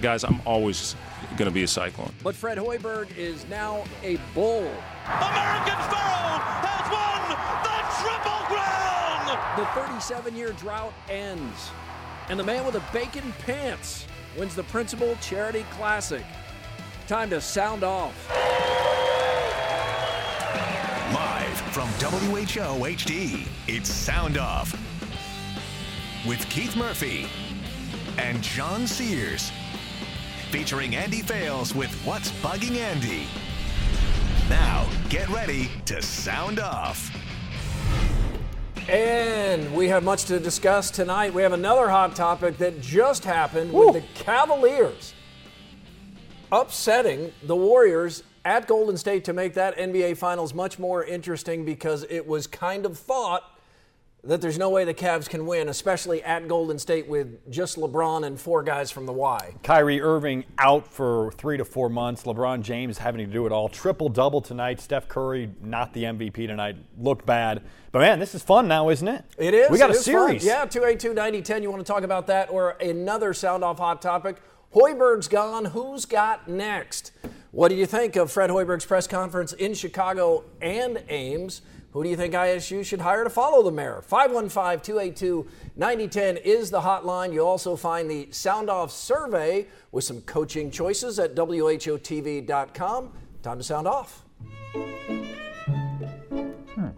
Guys, I'm always going to be a Cyclone. But Fred Hoiberg is now a bull. American Pharoah has won the Triple Crown! The 37 year drought ends, and the man with the bacon pants wins the Principal Charity Classic. Time to sound off. Live from WHO HD, it's Sound Off with Keith Murphy and John Sears. Featuring Andy Fales with What's Bugging Andy. Now, get ready to sound off. And we have much to discuss tonight. We have another hot topic that just happened with the Cavaliers upsetting the Warriors at Golden State to make that NBA Finals much more interesting because it was kind of thought that there's no way the Cavs can win, especially at Golden State with just LeBron and four guys from the Y. Kyrie Irving out for three to four months. LeBron James having to do it all. Triple double tonight. Steph Curry not the MVP tonight. Looked bad. But man, this is fun now, isn't it? It is. We got It a is fun. series. Yeah, 282 9010. You want to talk about that or another sound off hot topic? Hoiberg's gone. Who's got next? What do you think of Fred Hoiberg's press conference in Chicago and Ames? Who do you think ISU should hire to follow the mayor? 515 282 9010 is the hotline. You'll also find the Sound Off survey with some coaching choices at WHOTV.com. Time to sound off. Hmm.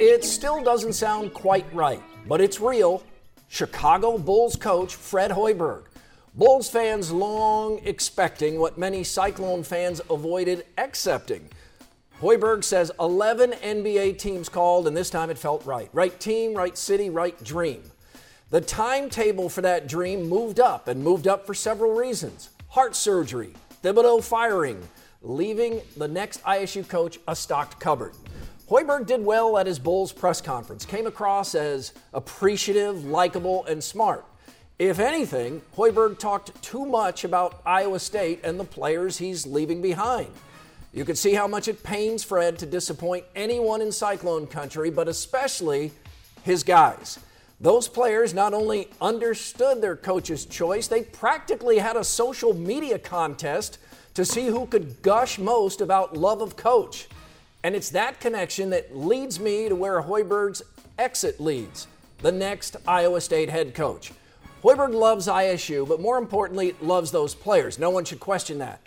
It still doesn't sound quite right, but it's real. Chicago Bulls coach Fred Hoiberg. Bulls fans long expecting what many Cyclone fans avoided accepting. Hoiberg says 11 NBA teams called, and this time it felt right. Right team, right city, right dream. The timetable for that dream moved up, and moved up for several reasons heart surgery, Thibodeau firing, leaving the next ISU coach a stocked cupboard. Hoiberg did well at his Bulls press conference, came across as appreciative, likable, and smart. If anything, Hoiberg talked too much about Iowa State and the players he's leaving behind. You can see how much it pains Fred to disappoint anyone in Cyclone country, but especially his guys. Those players not only understood their coach's choice, they practically had a social media contest to see who could gush most about love of coach. And it's that connection that leads me to where Hoiberg's exit leads the next Iowa State head coach. Hoiberg loves ISU, but more importantly, loves those players. No one should question that.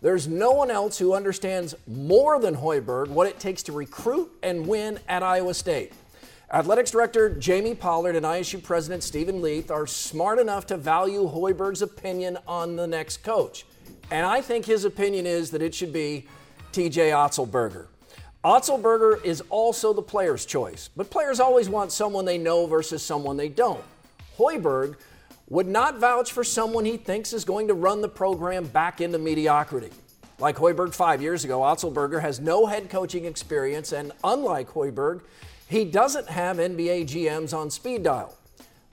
There's no one else who understands more than Hoiberg what it takes to recruit and win at Iowa State. Athletics Director Jamie Pollard and ISU President Steven Leath are smart enough to value Hoiberg's opinion on the next coach. And I think his opinion is that it should be TJ Otzelberger. Otzelberger is also the player's choice, but players always want someone they know versus someone they don't. Hoiberg would not vouch for someone he thinks is going to run the program back into mediocrity. Like Hoiberg five years ago, Otzelberger has no head coaching experience, and unlike Hoiberg, he doesn't have NBA GMs on speed dial.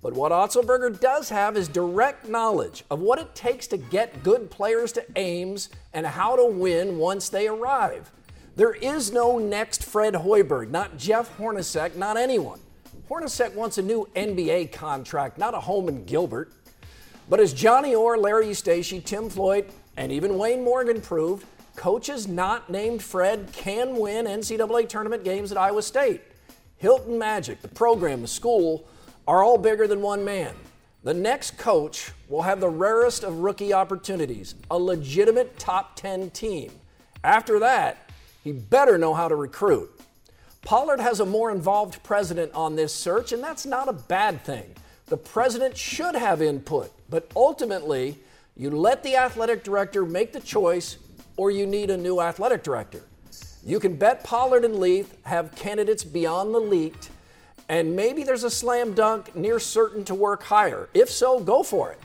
But what Otzelberger does have is direct knowledge of what it takes to get good players to Ames and how to win once they arrive. There is no next Fred Hoiberg, not Jeff Hornacek, not anyone. Hornacek wants a new NBA contract, not a home in Gilbert. But as Johnny Orr, Larry Eustachy, Tim Floyd, and even Wayne Morgan proved, coaches not named Fred can win NCAA tournament games at Iowa State. Hilton Magic, the program, the school, are all bigger than one man. The next coach will have the rarest of rookie opportunities, a legitimate top 10 team. After that, he better know how to recruit. Pollard has a more involved president on this search, and that's not a bad thing. The president should have input, but ultimately, you let the athletic director make the choice, or you need a new athletic director. You can bet Pollard and Leath have candidates beyond the leaked, and maybe there's a slam dunk near certain to work higher. If so, go for it.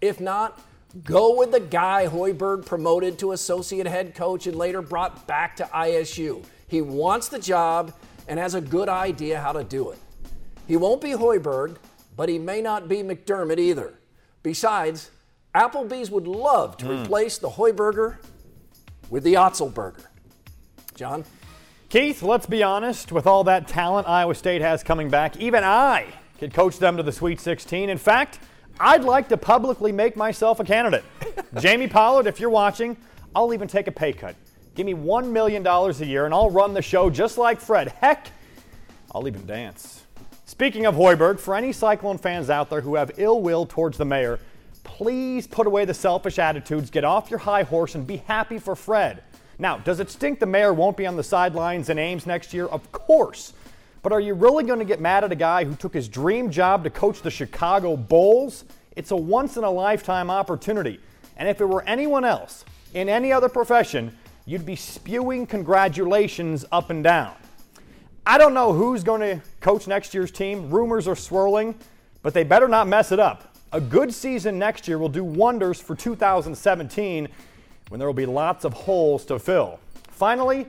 If not, go with the guy Hoiberg promoted to associate head coach and later brought back to ISU. He wants the job and has a good idea how to do it. He won't be Hoiberg, but he may not be McDermott either. Besides, Applebee's would love to hmm. replace the Hoiberger with the Otzelberger. John? Keith, let's be honest, with all that talent Iowa State has coming back, even I could coach them to the Sweet 16. In fact, I'd like to publicly make myself a candidate. Jamie Pollard, if you're watching, I'll even take a pay cut. Give me $1 million a year and I'll run the show just like Fred. Heck, I'll even dance. Speaking of Hoiberg, for any Cyclone fans out there who have ill will towards the mayor, please put away the selfish attitudes, get off your high horse, and be happy for Fred. Now, does it stink the mayor won't be on the sidelines in Ames next year? Of course. But are you really going to get mad at a guy who took his dream job to coach the Chicago Bulls? It's a once in a lifetime opportunity. And if it were anyone else in any other profession, you'd be spewing congratulations up and down. I don't know who's going to coach next year's team. Rumors are swirling, but they better not mess it up. A good season next year will do wonders for 2017 when there will be lots of holes to fill. Finally,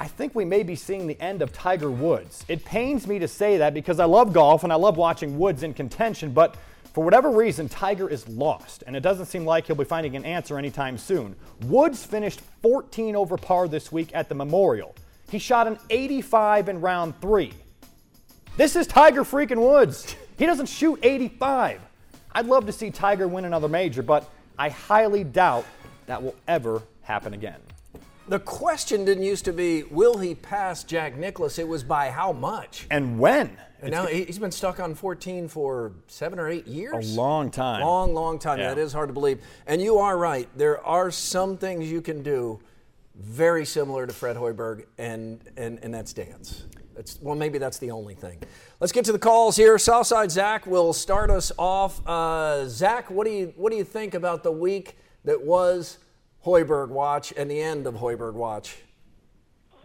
I think we may be seeing the end of Tiger Woods. It pains me to say that because I love golf and I love watching Woods in contention, but for whatever reason, Tiger is lost, and it doesn't seem like he'll be finding an answer anytime soon. Woods finished 14 over par this week at the Memorial. He shot an 85 in round three. This is Tiger freaking Woods. He doesn't shoot 85. I'd love to see Tiger win another major, but I highly doubt that will ever happen again. The question didn't used to be, will he pass Jack Nicklaus? It was by how much? And when? And now he- he's been stuck on 14 for seven or eight years. A long time. Long, long time. Yeah. That is hard to believe. And you are right. There are some things you can do very similar to Fred Hoiberg, and and and that's dance. That's, well, maybe that's the only thing. Let's get to the calls here. Southside Zach will start us off. Uh, Zach, what do you what do you think about the week that was Hoiberg Watch and the end of Hoiberg Watch?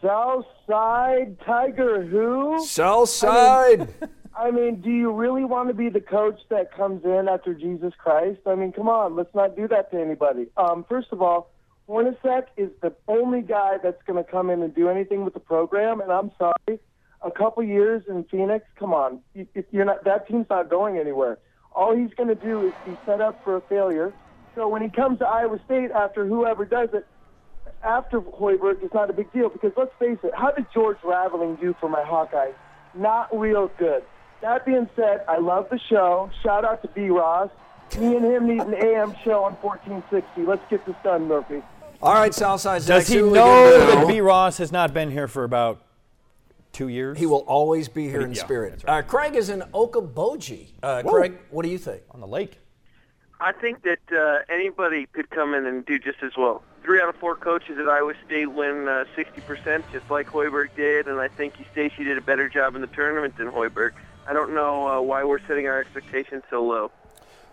Southside Tiger who? Southside. I mean, do you really want to be the coach that comes in after Jesus Christ? I mean, come on, let's not do that to anybody. Um, first of all, Hornacek is the only guy that's going to come in and do anything with the program, and I'm sorry, a couple years in Phoenix, come on, if you're not that team's not going anywhere. All he's going to do is be set up for a failure. So when he comes to Iowa State after whoever does it, after Hoiberg, it's not a big deal because let's face it, how did George Raveling do for my Hawkeyes? Not real good. That being said, I love the show. Shout out to B. Ross. Me and him need an AM show on 1460. Let's get this done, Murphy. All right, Southside Does he see what we know that B. Ross has not been here for about two years? He will always be here in Yeah, spirit. right. Uh, Craig is in Okoboji. Uh, Craig, what do you think? on the lake. I think that uh, anybody could come in and do just as well. Three out of four coaches at Iowa State win uh, 60%, just like Hoiberg did, and I think Stacey did a better job in the tournament than Hoiberg. I don't know uh, why we're setting our expectations so low.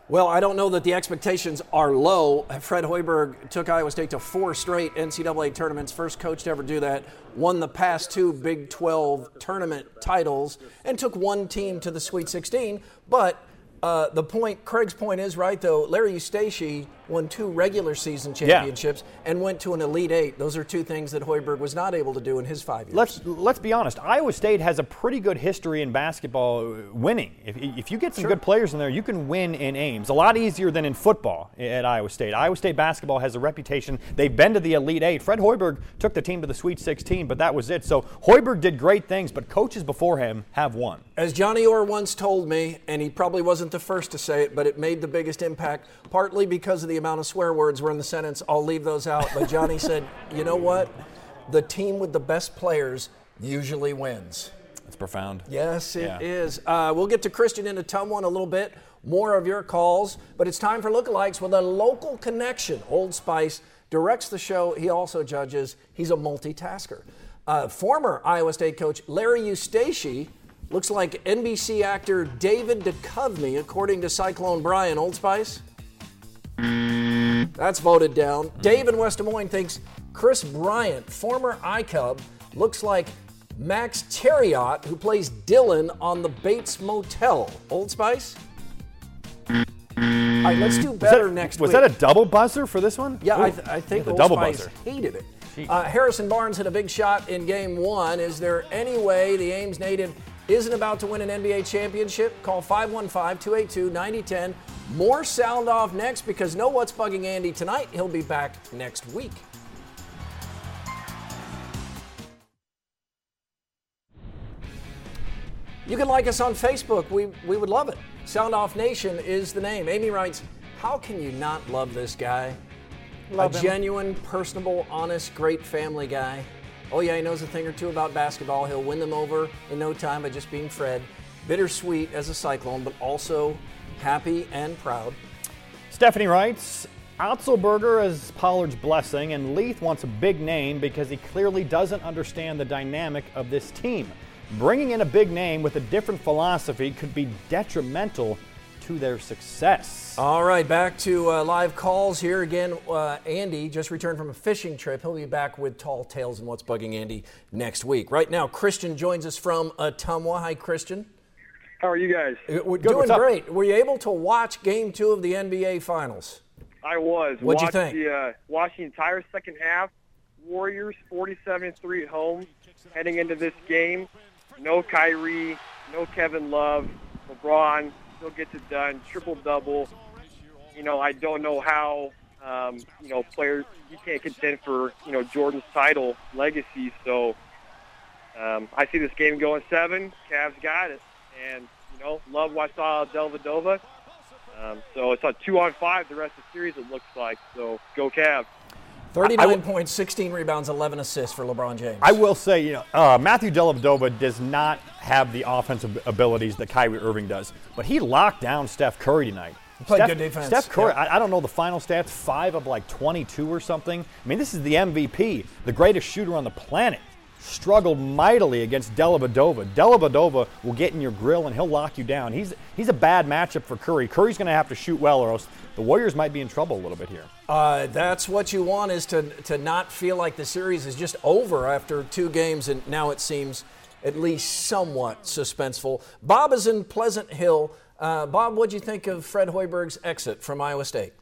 Well, I don't know that the expectations are low. Fred Hoiberg took Iowa State to four straight NCAA tournaments, first coach to ever do that, won the past two Big 12 tournament titles, and took one team to the Sweet 16. But uh, the point, Craig's point is right, though. Larry Eustachy won two regular season championships and went to an Elite Eight. Those are two things that Hoiberg was not able to do in his five years. Let's let's be honest. Iowa State has a pretty good history in basketball uh, winning. If, if you get some good players in there, you can win in Ames. A lot easier than in football at Iowa State. Iowa State basketball has a reputation. They've been to the Elite Eight. Fred Hoiberg took the team to the Sweet 16, but that was it. So Hoiberg did great things, but coaches before him have won. As Johnny Orr once told me, and he probably wasn't the first to say it, but it made the biggest impact, partly because of the amount of swear words were in the sentence. I'll leave those out. But Johnny said, you know what? The team with the best players usually wins. That's profound. Yes, it Yeah. is. Uh, we'll get to Christian in Ottumwa a little bit, more of your calls, but it's time for lookalikes with a local connection. Old Spice directs the show. He also judges. He's a multitasker. Uh, former Iowa State coach Larry Eustachy looks like NBC actor David Duchovny, according to Cyclone Brian. Old Spice? That's voted down. Dave in West Des Moines thinks Chris Bryant, former iCub, looks like Max Thieriot, who plays Dylan on the Bates Motel. Old Spice? All right, let's do better was that, next was week. that a double buzzer for this one? Yeah, I, th- I think the double Spice buzzer. hated it. Uh, Harrison Barnes hit a big shot in game one. Is there any way the Ames native isn't about to win an NBA championship? Call 515 282 9010. More sound off next because know what's bugging Andy tonight. He'll be back next week. You can like us on Facebook. We, we would love it. Sound Off Nation is the name. Amy writes, How can you not love this guy? Love a him. genuine, personable, honest, great family guy. Oh, yeah, he knows a thing or two about basketball. He'll win them over in no time by just being Fred. Bittersweet as a Cyclone, but also happy and proud. Stephanie writes, Otzelberger is Pollard's blessing, and Leath wants a big name because he clearly doesn't understand the dynamic of this team. Bringing in a big name with a different philosophy could be detrimental to their success. All right, back to uh, live calls here again. Uh, Andy just returned from a fishing trip. He'll be back with Tall Tales and What's Bugging Andy next week. Right now, Christian joins us from Ottumwa. Hi, Christian. How are you guys? Uh, We're Good, doing great. Were you able to watch Game Two of the NBA Finals? I was. What'd you think? The, uh, watched the entire second half. Warriors 47-3 at home. Heading into this game, no Kyrie, no Kevin Love. LeBron still gets it done. Triple double. You know, I don't know how. Um, you know, players you can't contend for you know Jordan's title legacy. So um, I see this game going seven. Cavs got it, and you know, love what I saw Dellavedova. Um, so it's a two on five the rest of the series. It looks like. So go Cavs. 39 points, 16 rebounds, 11 assists for LeBron James. I will say, you know, uh, Matthew Dellavedova does not have the offensive abilities that Kyrie Irving does, but he locked down Steph Curry tonight. played Steph, good defense. Steph Curry, Yeah. I, I don't know the final stats, five of like 22 or something. I mean, this is the MVP, the greatest shooter on the planet. Struggled mightily against Dellavedova. Dellavedova will get in your grill and he'll lock you down. He's he's a bad matchup for Curry. Curry's going to have to shoot well, or else the Warriors might be in trouble a little bit here. Uh, that's what you want is to to not feel like the series is just over after two games, and now it seems at least somewhat suspenseful. Bob is in Pleasant Hill. Uh, Bob, what do you think of Fred Hoiberg's exit from Iowa State?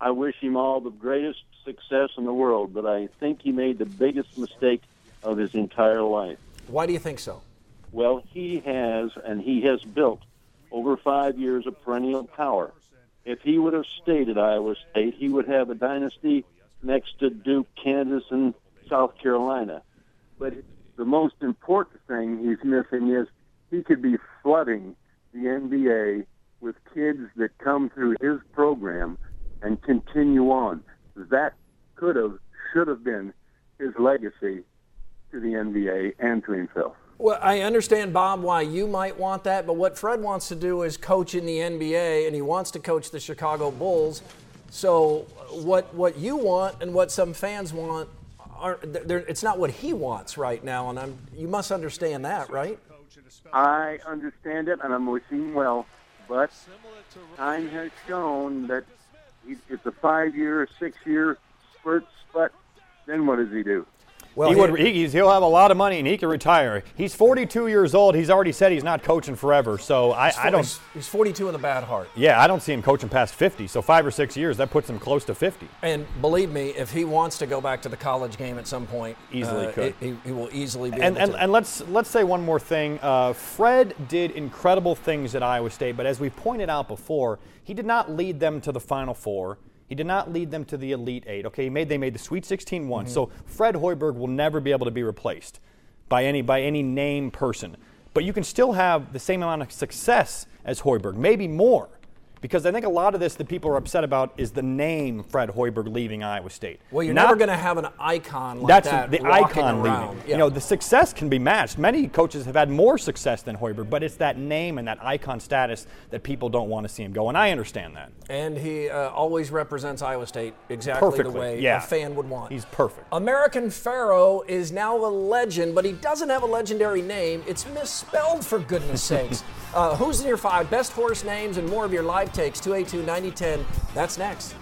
I wish him all the greatest success in the world, but I think he made the biggest mistake of his entire life. Why do you think so? Well, he has, and he has built over five years of perennial power. If he would have stayed at Iowa State, he would have a dynasty next to Duke, Kansas, and South Carolina. But the most important thing he's missing is he could be flooding the NBA with kids that come through his program and continue on. That could have, should have been his legacy to the NBA and to himself. Well, I understand, Bob, why you might want that, but what Fred wants to do is coach in the NBA, and he wants to coach the Chicago Bulls. So, what what you want and what some fans want, are they're- it's not what he wants right now, and I'm you must understand that, right? I understand it, and I'm wishing well, but time has shown that he, it's a five-year, six-year spurt, but then what does he do? Well, he would, he, he's- he'll have a lot of money and he can retire. He's 42 years old. He's already said he's not coaching forever. So I, I don't. He's, he's 42 with a bad heart. Yeah, I don't see him coaching past 50. So five or six years, that puts him close to 50. And believe me, if he wants to go back to the college game at some point, Easily uh, could. He, he will easily be And, and, and let's let's say one more thing. Uh, Fred did incredible things at Iowa State, but as we pointed out before, he did not lead them to the Final Four. He did not lead them to the Elite Eight. Okay, he made they made the Sweet 16 once. Mm-hmm. So Fred Hoiberg will never be able to be replaced by any by any name person. But you can still have the same amount of success as Hoiberg, maybe more. Because I think a lot of this that people are upset about is the name Fred Hoiberg leaving Iowa State. well, you're Not- never going to have an icon like that's that the walking icon around. leaving. Yeah. You know, the success can be matched. Many coaches have had more success than Hoiberg, but it's that name and that icon status that people don't want to see him go. And I understand that. And he uh, always represents Iowa State exactly Perfectly, the way yeah. a fan would want. He's perfect. American Pharoah is now a legend, but he doesn't have a legendary name. It's misspelled, for goodness sakes. Uh, who's in your five best horse names and more of your live takes? 282 9010. That's next.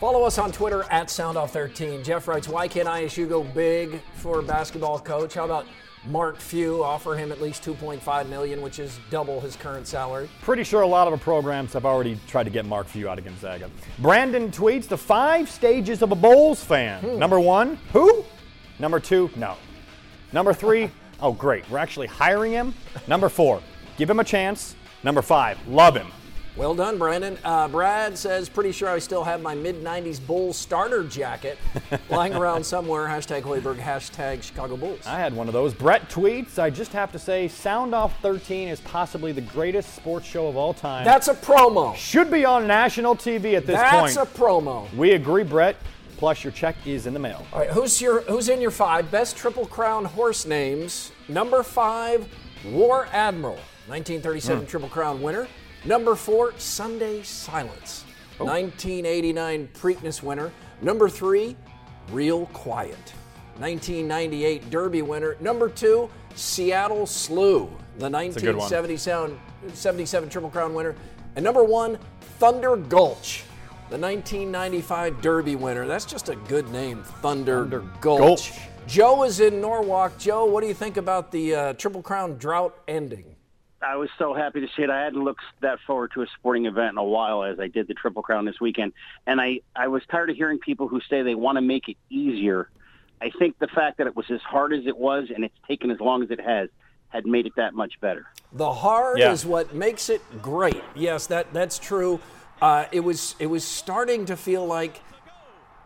Follow us on Twitter at SoundOff13. Jeff writes, Why can't ISU go big for basketball coach? How about Mark Few, offer him at least 2.5 million, which is double his current salary. Pretty sure a lot of the programs have already tried to get Mark Few out of Gonzaga. Brandon tweets the five stages of a Bulls fan. Hmm. Number one, who? Number two, no. Number three, oh great, we're actually hiring him. Number four, give him a chance. Number five, love him. Well done, Brandon. Uh, Brad says, pretty sure I still have my mid 90s Bulls starter jacket lying around somewhere. Hashtag Hoiberg, hashtag Chicago Bulls. I had one of those. Brett tweets, I just have to say, Sound Off 13 is possibly the greatest sports show of all time. That's a promo. Should be on national TV at this That's point. That's a promo. we agree, Brett. Plus, your check is in the mail. All right, who's your who's in your five best Triple Crown horse names? Number five, War Admiral, 1937 Triple Crown winner. Number four, Sunday Silence, 1989 Preakness winner. Number three, Real Quiet, 1998 Derby winner. Number two, Seattle Slew, the a good one. 1977 Triple Crown winner. And number one, Thunder Gulch, the 1995 Derby winner. That's just a good name, Thunder, Thunder Gulch. Gulch. Joe is in Norwalk. Joe, what do you think about the uh, Triple Crown drought ending? I was so happy to see it. I hadn't looked that forward to a sporting event in a while as I did the Triple Crown this weekend. And I, I was tired of hearing people who say they want to make it easier. I think the fact that it was as hard as it was and it's taken as long as it has had made it that much better. The hard Yeah. is what makes it great. Yes, that that's true. Uh, it was it was starting to feel like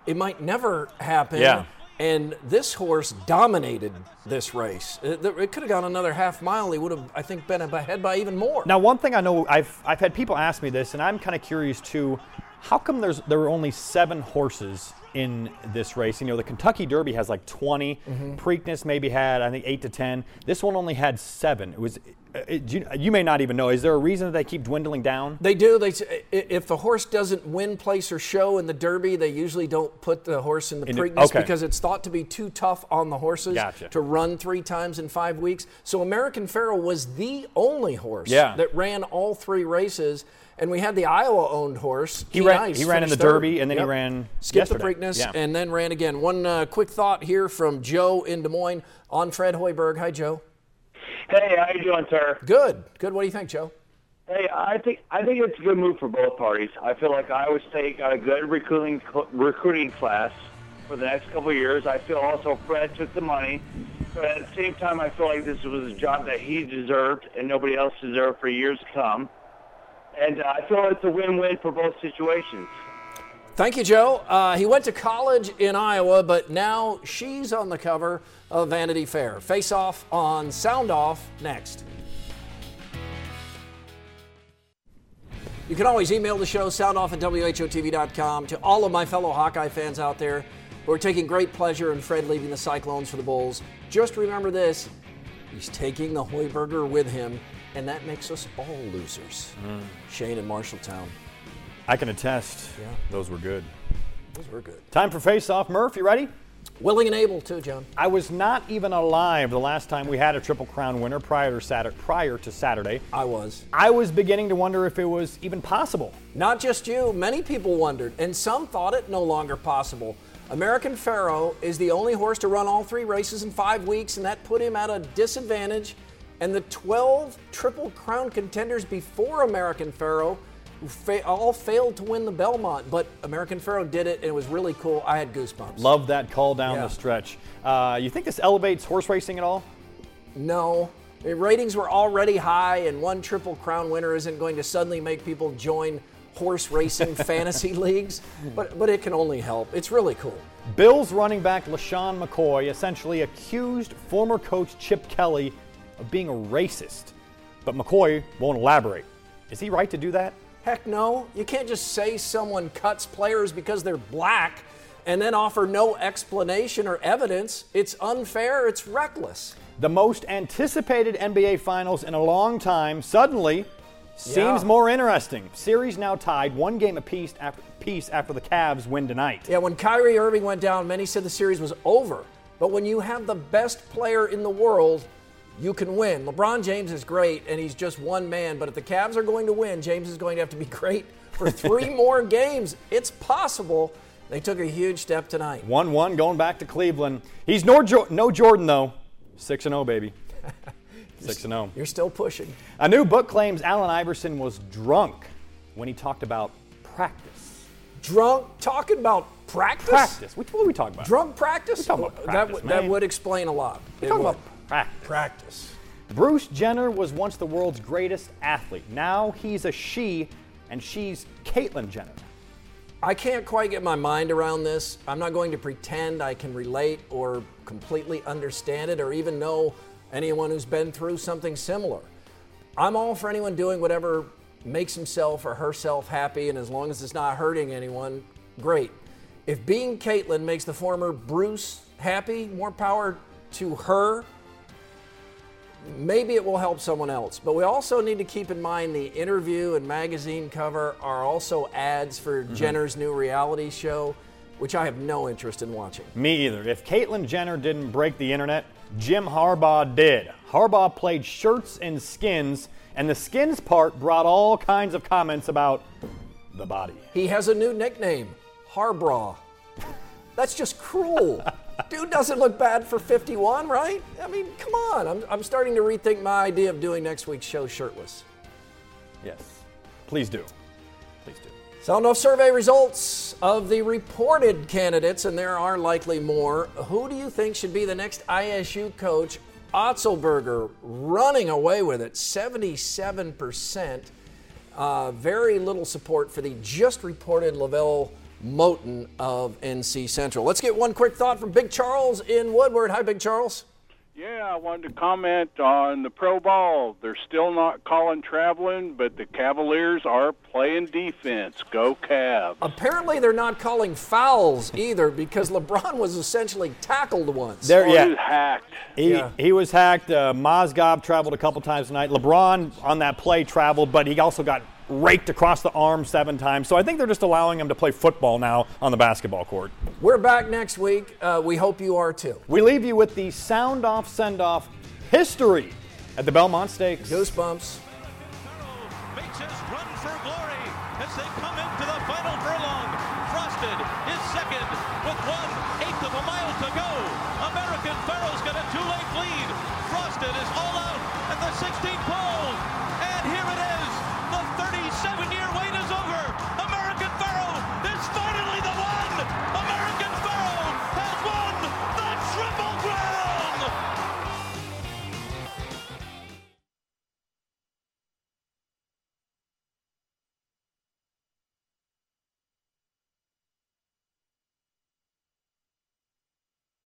it might never happen. Yeah. And this horse dominated this race. Uh, it, it could have gone another half mile. He would have, I think, been ahead by even more. Now, one thing I know, I've, I've had people ask me this, and I'm kind of curious too. How come there's there were only seven horses in this race? You know, the Kentucky Derby has like 20. Mm-hmm. Preakness maybe had I think eight to ten. This one only had seven. It was. Uh, you, you may not even know. Is there a reason that they keep dwindling down? They do. They if the horse doesn't win, place, or show in the Derby, they usually don't put the horse in the In Preakness okay. because it's thought to be too tough on the horses Gotcha. to run three times in five weeks. So American Pharoah was the only horse Yeah. that ran all three races. And we had the Iowa-owned horse. He Keen ran- Ice he ran in the third. Derby, and then he ran skipped yesterday. the Preakness Yeah. and then ran again. One uh, quick thought here from Joe in Des Moines on Fred Hoiberg. Hi, Joe. Hey, how you doing, sir? Good. Good. What do you think, Joe? Hey, I think I think it's a good move for both parties. I feel like Iowa State got a good recruiting recruiting class for the next couple of years. I feel also Fred took the money, but at the same time, I feel like this was a job that he deserved and nobody else deserved for years to come. And uh, I feel it's a win-win for both situations. Thank you, Joe. Uh, he went to college in Iowa, but now she's on the cover of Vanity Fair. Face Off on Sound Off next. You can always email the show, soundoff at WHOTV.com, to all of my fellow Hawkeye fans out there who are taking great pleasure in Fred leaving the Cyclones for the Bulls. Just remember this he's taking the Hoiberger with him, and that makes us all losers. Shane in Marshalltown. I can attest. Yeah. Those were good. Those were good. Time for face off. Murph, you ready? Willing and able, too, John. I was not even alive the last time we had a Triple Crown winner prior to Saturday. Prior to Saturday, I was. I was beginning to wonder if it was even possible. Not just you, many people wondered, and some thought it no longer possible. American Pharoah is the only horse to run all three races in five weeks, and that put him at a disadvantage. And the 12 Triple Crown contenders before American Pharoah who fa- all failed to win the Belmont, but American Pharoah did it, and it was really cool. I had goosebumps. Love that call down Yeah. the stretch. Uh, you think this elevates horse racing at all? No. The ratings were already high, and one Triple Crown winner isn't going to suddenly make people join horse racing fantasy leagues, but, but it can only help. It's really cool. Bills running back LeSean McCoy essentially accused former coach Chip Kelly of being a racist, but McCoy won't elaborate. Is he right to do that? Heck no. You can't just say someone cuts players because they're black and then offer no explanation or evidence. It's unfair, it's reckless. The most anticipated NBA Finals in a long time suddenly seems Yeah. more interesting. Series now tied, one game apiece after, piece after the Cavs win tonight. Yeah, when Kyrie Irving went down, many said the series was over. But when you have the best player in the world, you can win. LeBron James is great, and he's just one man. But if the Cavs are going to win, James is going to have to be great for three more games. It's possible. They took a huge step tonight. 1 1 going back to Cleveland. He's no, jo- no Jordan, though. 6 and 0, baby. 6 and 0. You're still pushing. A new book claims Allen Iverson was drunk when he talked about practice. Drunk talking about practice? Practice. Which what are we talking about? Drunk practice? We're talking about that, practice, would- that would explain a lot. We're talking would. about practice. practice. Bruce Jenner was once the world's greatest athlete. Now he's a she, and she's Caitlyn Jenner. I can't quite get my mind around this. I'm not going to pretend I can relate or completely understand it or even know anyone who's been through something similar. I'm all for anyone doing whatever makes himself or herself happy, and as long as it's not hurting anyone, great. If being Caitlyn makes the former Bruce happy, more power to her. Maybe it will help someone else. But we also need to keep in mind the interview and magazine cover are also ads for mm-hmm. Jenner's new reality show, which I have no interest in watching. Me either. If Caitlyn Jenner didn't break the internet, Jim Harbaugh did. Harbaugh played shirts and skins, and the skins part brought all kinds of comments about the body. He has a new nickname, Harbaugh. That's just cruel. Dude doesn't look bad for 51, right? I mean, come on. I'm, I'm starting to rethink my idea of doing next week's show shirtless. Yes. Please do. Please do. Sound off survey results of the reported candidates, and there are likely more. Who do you think should be the next ISU coach? Otzelberger running away with it, 77%. Uh, very little support for the just reported LeVelle Moton of NC Central. Let's get one quick thought from Big Charles in Woodward. Hi, Big Charles. Yeah, I wanted to comment on the pro ball. They're still not calling traveling, but the Cavaliers are playing defense. Go Cavs. Apparently, they're not calling fouls either because LeBron was essentially tackled once. There, Oh, yeah. he's hacked. He, Yeah. he was hacked. Uh, Mozgov traveled a couple times tonight. LeBron on that play traveled, but he also got raked across the arm seven times. So I think they're just allowing him to play football now on the basketball court. We're back next week. Uh, we hope you are too. We leave you with the sound off send off history at the Belmont Stakes. Goosebumps. makes his run for glory as they come into the final furlong. Frosted is second with one eighth of a mile to go. American Pharoah's got a two-length lead. Frosted is all out at the 16th pole.